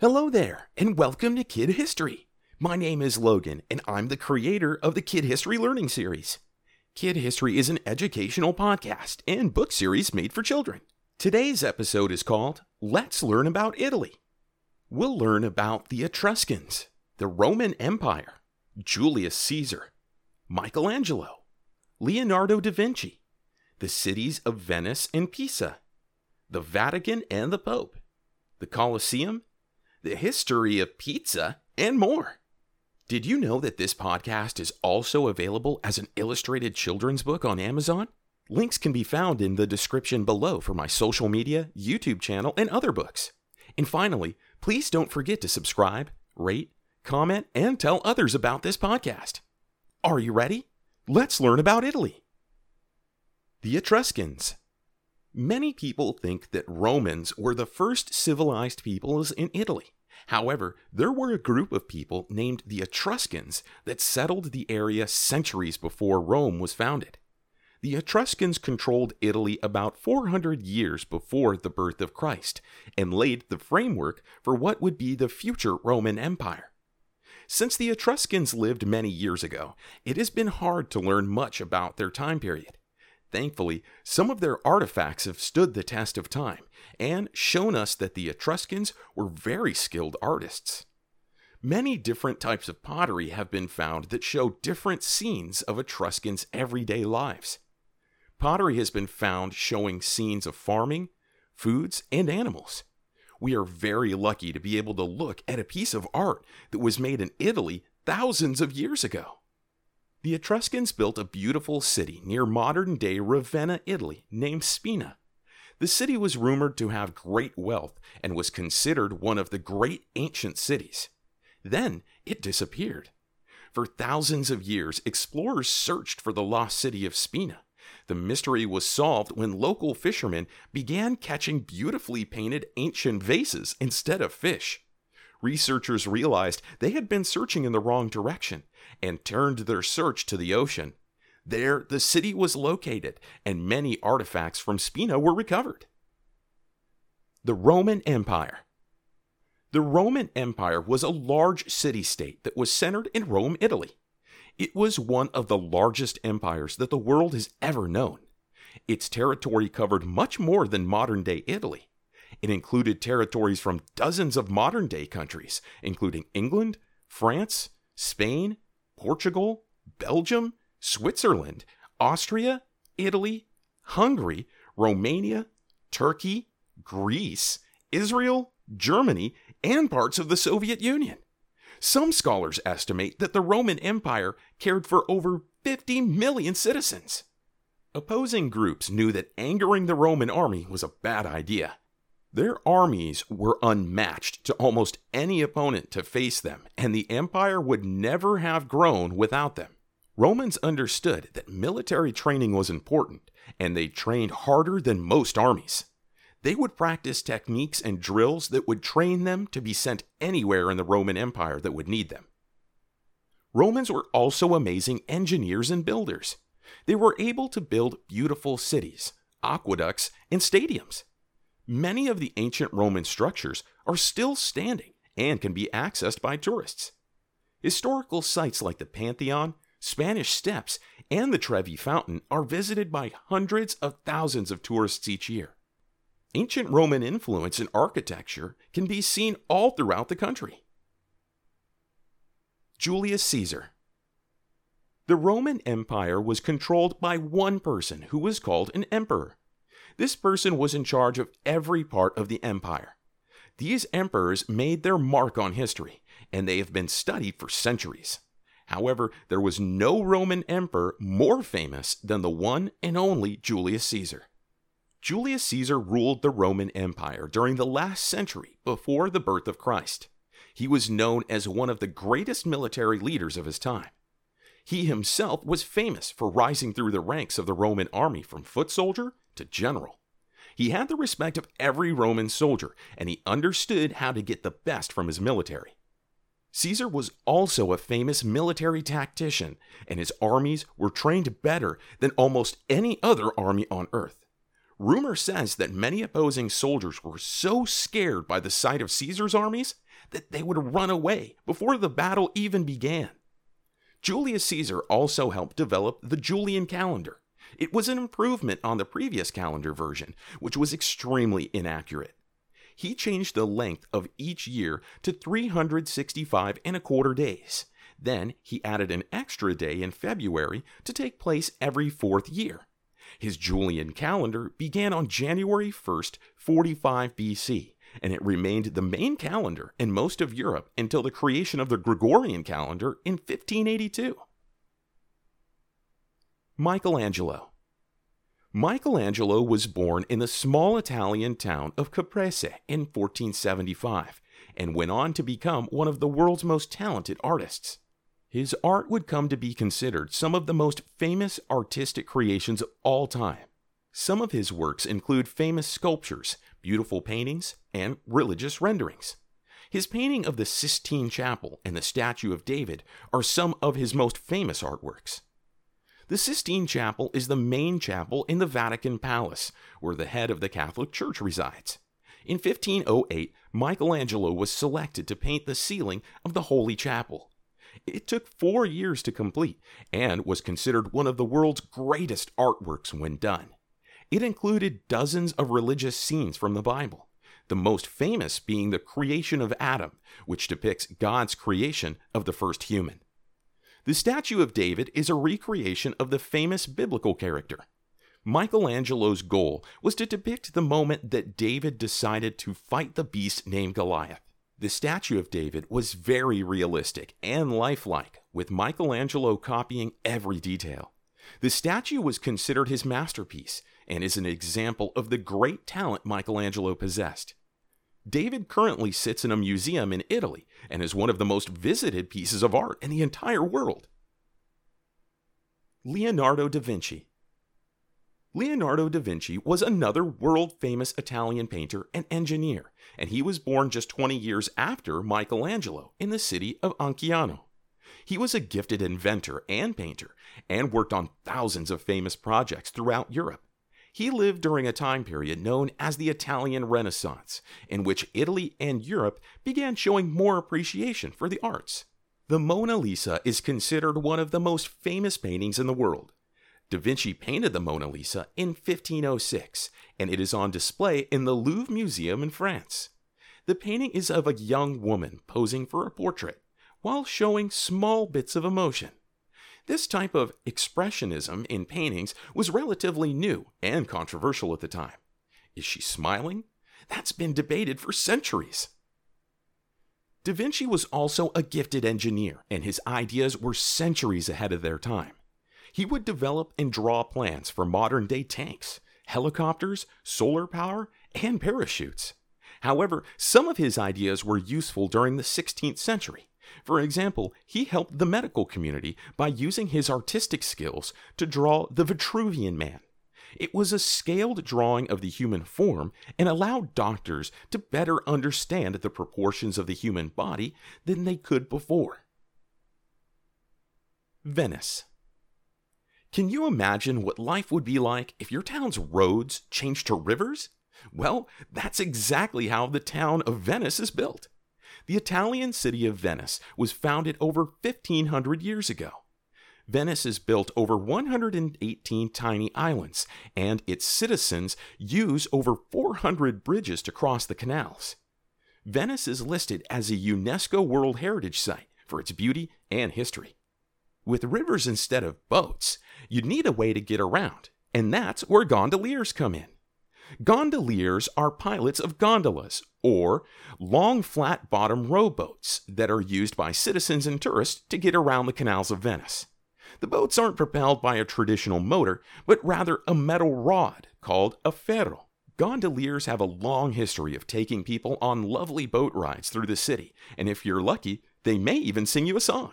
Hello there, and welcome to Kid History. My name is Logan, and I'm the creator of the Kid History Learning Series. Kid History is an educational podcast and book series made for children. Today's episode is called Let's Learn About Italy. We'll learn about the Etruscans, the Roman Empire, Julius Caesar, Michelangelo, Leonardo da Vinci, the cities of Venice and Pisa, the Vatican and the Pope, the Colosseum, the history of pizza, and more. Did you know that this podcast is also available as an illustrated children's book on Amazon? Links can be found in the description below for my social media, YouTube channel, and other books. And finally, please don't forget to subscribe, rate, comment, and tell others about this podcast. Are you ready? Let's learn about Italy. The Etruscans. Many people think that Romans were the first civilized peoples in Italy. However, there were a group of people named the Etruscans that settled the area centuries before Rome was founded. The Etruscans controlled Italy about 400 years before the birth of Christ and laid the framework for what would be the future Roman Empire. Since the Etruscans lived many years ago, it has been hard to learn much about their time period. Thankfully, some of their artifacts have stood the test of time and shown us that the Etruscans were very skilled artists. Many different types of pottery have been found that show different scenes of Etruscans' everyday lives. Pottery has been found showing scenes of farming, foods, and animals. We are very lucky to be able to look at a piece of art that was made in Italy thousands of years ago. The Etruscans built a beautiful city near modern day Ravenna, Italy, named Spina. The city was rumored to have great wealth and was considered one of the great ancient cities. Then it disappeared. For thousands of years, explorers searched for the lost city of Spina. The mystery was solved when local fishermen began catching beautifully painted ancient vases instead of fish. Researchers realized they had been searching in the wrong direction and turned their search to the ocean. There, the city was located, and many artifacts from Spina were recovered. The Roman Empire. The Roman Empire was a large city state that was centered in Rome, Italy. It was one of the largest empires that the world has ever known. Its territory covered much more than modern day Italy. It included territories from dozens of modern day countries, including England, France, Spain, Portugal, Belgium, Switzerland, Austria, Italy, Hungary, Romania, Turkey, Greece, Israel, Germany, and parts of the Soviet Union. Some scholars estimate that the Roman Empire cared for over 50 million citizens. Opposing groups knew that angering the Roman army was a bad idea. Their armies were unmatched to almost any opponent to face them, and the empire would never have grown without them. Romans understood that military training was important, and they trained harder than most armies. They would practice techniques and drills that would train them to be sent anywhere in the Roman Empire that would need them. Romans were also amazing engineers and builders. They were able to build beautiful cities, aqueducts, and stadiums. Many of the ancient Roman structures are still standing and can be accessed by tourists. Historical sites like the Pantheon, Spanish Steps, and the Trevi Fountain are visited by hundreds of thousands of tourists each year. Ancient Roman influence in architecture can be seen all throughout the country. Julius Caesar The Roman Empire was controlled by one person who was called an emperor. This person was in charge of every part of the empire. These emperors made their mark on history, and they have been studied for centuries. However, there was no Roman emperor more famous than the one and only Julius Caesar. Julius Caesar ruled the Roman Empire during the last century before the birth of Christ. He was known as one of the greatest military leaders of his time. He himself was famous for rising through the ranks of the Roman army from foot soldier to general. He had the respect of every Roman soldier, and he understood how to get the best from his military. Caesar was also a famous military tactician, and his armies were trained better than almost any other army on earth. Rumor says that many opposing soldiers were so scared by the sight of Caesar's armies that they would run away before the battle even began. Julius Caesar also helped develop the Julian calendar. It was an improvement on the previous calendar version, which was extremely inaccurate. He changed the length of each year to 365 and a quarter days. Then he added an extra day in February to take place every fourth year. His Julian calendar began on January 1st, 45 BC, and it remained the main calendar in most of Europe until the creation of the Gregorian calendar in 1582. Michelangelo Michelangelo was born in the small Italian town of Caprese in 1475 and went on to become one of the world's most talented artists. His art would come to be considered some of the most famous artistic creations of all time. Some of his works include famous sculptures, beautiful paintings, and religious renderings. His painting of the Sistine Chapel and the statue of David are some of his most famous artworks. The Sistine Chapel is the main chapel in the Vatican Palace, where the head of the Catholic Church resides. In 1508, Michelangelo was selected to paint the ceiling of the Holy Chapel. It took four years to complete and was considered one of the world's greatest artworks when done. It included dozens of religious scenes from the Bible, the most famous being the creation of Adam, which depicts God's creation of the first human. The statue of David is a recreation of the famous biblical character. Michelangelo's goal was to depict the moment that David decided to fight the beast named Goliath. The statue of David was very realistic and lifelike, with Michelangelo copying every detail. The statue was considered his masterpiece and is an example of the great talent Michelangelo possessed. David currently sits in a museum in Italy and is one of the most visited pieces of art in the entire world. Leonardo da Vinci Leonardo da Vinci was another world famous Italian painter and engineer, and he was born just 20 years after Michelangelo in the city of Anchiano. He was a gifted inventor and painter and worked on thousands of famous projects throughout Europe. He lived during a time period known as the Italian Renaissance, in which Italy and Europe began showing more appreciation for the arts. The Mona Lisa is considered one of the most famous paintings in the world. Da Vinci painted the Mona Lisa in 1506, and it is on display in the Louvre Museum in France. The painting is of a young woman posing for a portrait, while showing small bits of emotion. This type of expressionism in paintings was relatively new and controversial at the time. Is she smiling? That's been debated for centuries. Da Vinci was also a gifted engineer, and his ideas were centuries ahead of their time he would develop and draw plans for modern day tanks, helicopters, solar power, and parachutes. However, some of his ideas were useful during the 16th century. For example, he helped the medical community by using his artistic skills to draw the Vitruvian Man. It was a scaled drawing of the human form and allowed doctors to better understand the proportions of the human body than they could before. Venice. Can you imagine what life would be like if your town's roads changed to rivers? Well, that's exactly how the town of Venice is built. The Italian city of Venice was founded over 1500 years ago. Venice is built over 118 tiny islands, and its citizens use over 400 bridges to cross the canals. Venice is listed as a UNESCO World Heritage Site for its beauty and history. With rivers instead of boats, you'd need a way to get around, and that's where gondoliers come in. Gondoliers are pilots of gondolas, or long flat bottom rowboats that are used by citizens and tourists to get around the canals of Venice. The boats aren't propelled by a traditional motor, but rather a metal rod called a ferro. Gondoliers have a long history of taking people on lovely boat rides through the city, and if you're lucky, they may even sing you a song.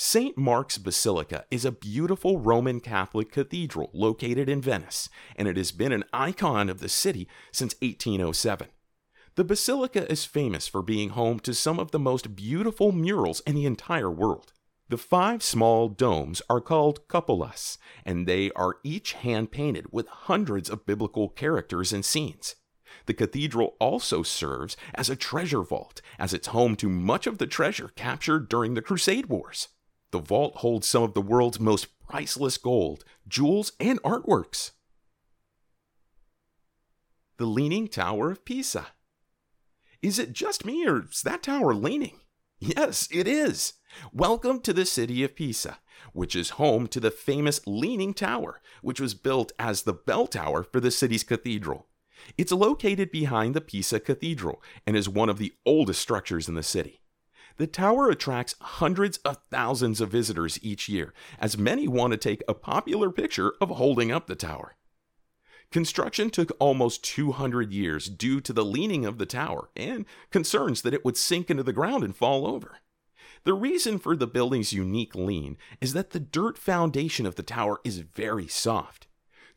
St. Mark's Basilica is a beautiful Roman Catholic cathedral located in Venice, and it has been an icon of the city since 1807. The basilica is famous for being home to some of the most beautiful murals in the entire world. The five small domes are called cupolas, and they are each hand painted with hundreds of biblical characters and scenes. The cathedral also serves as a treasure vault, as it's home to much of the treasure captured during the Crusade Wars. The vault holds some of the world's most priceless gold, jewels, and artworks. The Leaning Tower of Pisa. Is it just me, or is that tower leaning? Yes, it is. Welcome to the city of Pisa, which is home to the famous Leaning Tower, which was built as the bell tower for the city's cathedral. It's located behind the Pisa Cathedral and is one of the oldest structures in the city. The tower attracts hundreds of thousands of visitors each year, as many want to take a popular picture of holding up the tower. Construction took almost 200 years due to the leaning of the tower and concerns that it would sink into the ground and fall over. The reason for the building's unique lean is that the dirt foundation of the tower is very soft.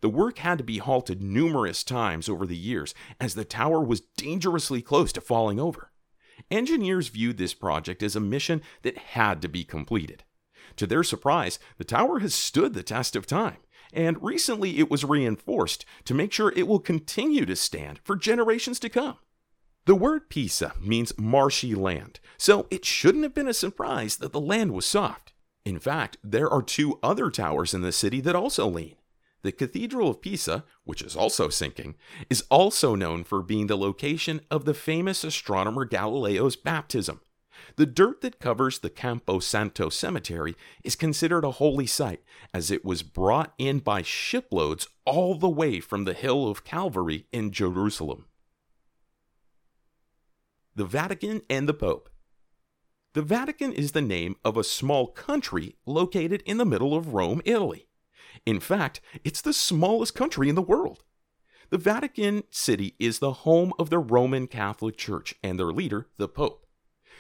The work had to be halted numerous times over the years as the tower was dangerously close to falling over. Engineers viewed this project as a mission that had to be completed. To their surprise, the tower has stood the test of time, and recently it was reinforced to make sure it will continue to stand for generations to come. The word Pisa means marshy land, so it shouldn't have been a surprise that the land was soft. In fact, there are two other towers in the city that also lean. The Cathedral of Pisa, which is also sinking, is also known for being the location of the famous astronomer Galileo's baptism. The dirt that covers the Campo Santo cemetery is considered a holy site, as it was brought in by shiploads all the way from the Hill of Calvary in Jerusalem the Vatican and the Pope. The Vatican is the name of a small country located in the middle of Rome, Italy. In fact, it's the smallest country in the world. The Vatican City is the home of the Roman Catholic Church and their leader, the Pope.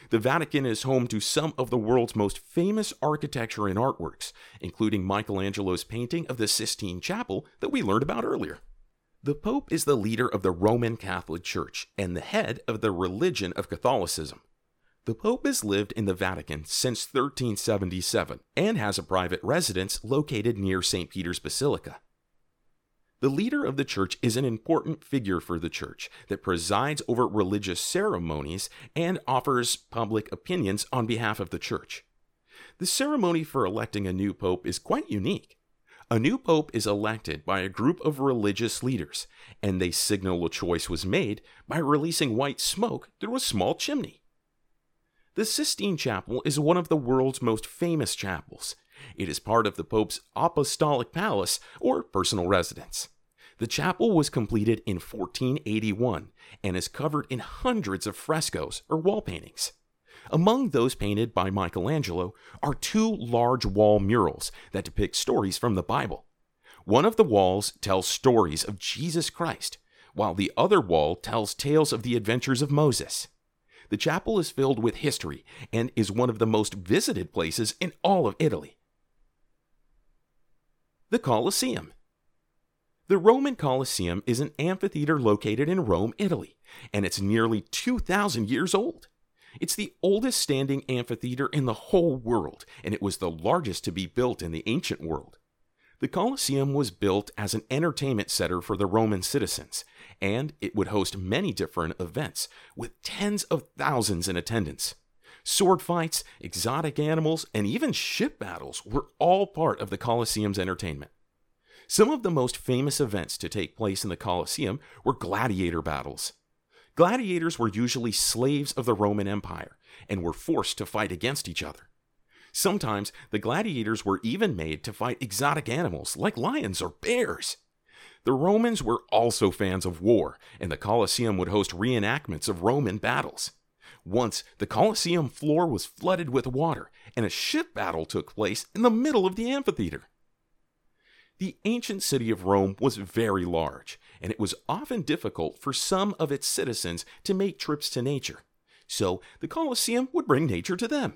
The Vatican is home to some of the world's most famous architecture and artworks, including Michelangelo's painting of the Sistine Chapel that we learned about earlier. The Pope is the leader of the Roman Catholic Church and the head of the religion of Catholicism. The Pope has lived in the Vatican since 1377 and has a private residence located near St. Peter's Basilica. The leader of the church is an important figure for the church that presides over religious ceremonies and offers public opinions on behalf of the church. The ceremony for electing a new pope is quite unique. A new pope is elected by a group of religious leaders, and they signal a choice was made by releasing white smoke through a small chimney. The Sistine Chapel is one of the world's most famous chapels. It is part of the Pope's apostolic palace or personal residence. The chapel was completed in 1481 and is covered in hundreds of frescoes or wall paintings. Among those painted by Michelangelo are two large wall murals that depict stories from the Bible. One of the walls tells stories of Jesus Christ, while the other wall tells tales of the adventures of Moses. The chapel is filled with history and is one of the most visited places in all of Italy. The Colosseum. The Roman Colosseum is an amphitheater located in Rome, Italy, and it's nearly 2,000 years old. It's the oldest standing amphitheater in the whole world, and it was the largest to be built in the ancient world. The Colosseum was built as an entertainment center for the Roman citizens, and it would host many different events with tens of thousands in attendance. Sword fights, exotic animals, and even ship battles were all part of the Colosseum's entertainment. Some of the most famous events to take place in the Colosseum were gladiator battles. Gladiators were usually slaves of the Roman Empire and were forced to fight against each other. Sometimes the gladiators were even made to fight exotic animals like lions or bears. The Romans were also fans of war, and the Colosseum would host reenactments of Roman battles. Once, the Colosseum floor was flooded with water, and a ship battle took place in the middle of the amphitheater. The ancient city of Rome was very large, and it was often difficult for some of its citizens to make trips to nature. So the Colosseum would bring nature to them.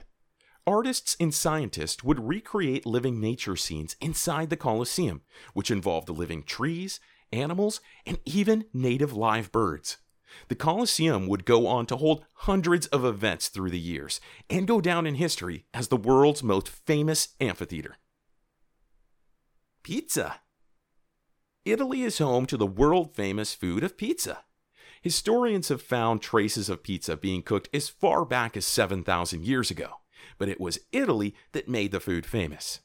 Artists and scientists would recreate living nature scenes inside the Colosseum, which involved living trees, animals, and even native live birds. The Colosseum would go on to hold hundreds of events through the years and go down in history as the world's most famous amphitheater. Pizza. Italy is home to the world famous food of pizza. Historians have found traces of pizza being cooked as far back as 7,000 years ago, but it was Italy that made the food famous.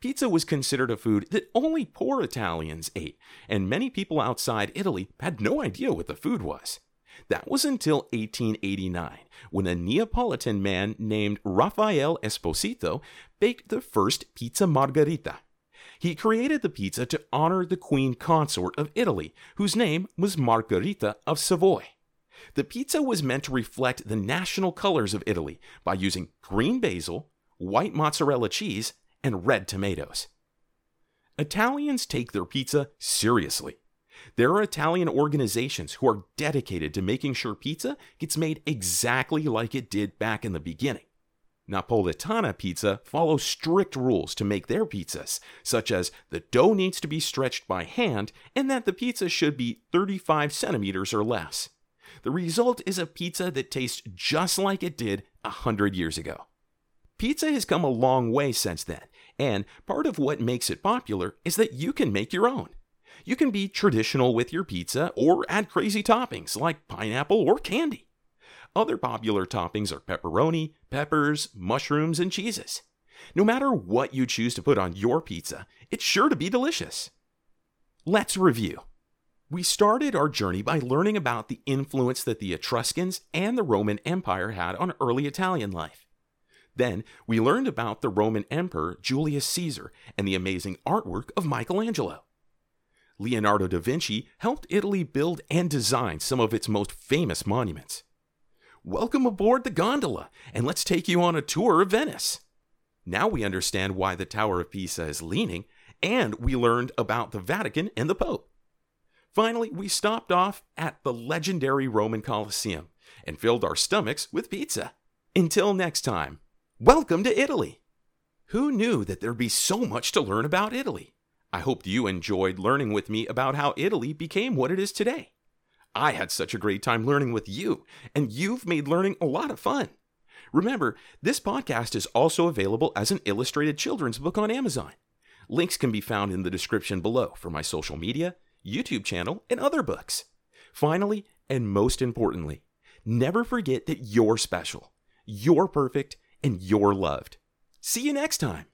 Pizza was considered a food that only poor Italians ate, and many people outside Italy had no idea what the food was. That was until 1889, when a Neapolitan man named Rafael Esposito baked the first pizza margherita. He created the pizza to honor the queen consort of Italy, whose name was Margherita of Savoy. The pizza was meant to reflect the national colors of Italy by using green basil, white mozzarella cheese, and red tomatoes. Italians take their pizza seriously. There are Italian organizations who are dedicated to making sure pizza gets made exactly like it did back in the beginning. Napolitana Pizza follows strict rules to make their pizzas, such as the dough needs to be stretched by hand and that the pizza should be 35 centimeters or less. The result is a pizza that tastes just like it did a hundred years ago. Pizza has come a long way since then, and part of what makes it popular is that you can make your own. You can be traditional with your pizza or add crazy toppings like pineapple or candy. Other popular toppings are pepperoni, peppers, mushrooms, and cheeses. No matter what you choose to put on your pizza, it's sure to be delicious. Let's review. We started our journey by learning about the influence that the Etruscans and the Roman Empire had on early Italian life. Then we learned about the Roman Emperor Julius Caesar and the amazing artwork of Michelangelo. Leonardo da Vinci helped Italy build and design some of its most famous monuments. Welcome aboard the gondola, and let's take you on a tour of Venice. Now we understand why the Tower of Pisa is leaning, and we learned about the Vatican and the Pope. Finally, we stopped off at the legendary Roman Colosseum and filled our stomachs with pizza. Until next time, welcome to Italy! Who knew that there'd be so much to learn about Italy? I hope you enjoyed learning with me about how Italy became what it is today. I had such a great time learning with you, and you've made learning a lot of fun. Remember, this podcast is also available as an illustrated children's book on Amazon. Links can be found in the description below for my social media, YouTube channel, and other books. Finally, and most importantly, never forget that you're special, you're perfect, and you're loved. See you next time.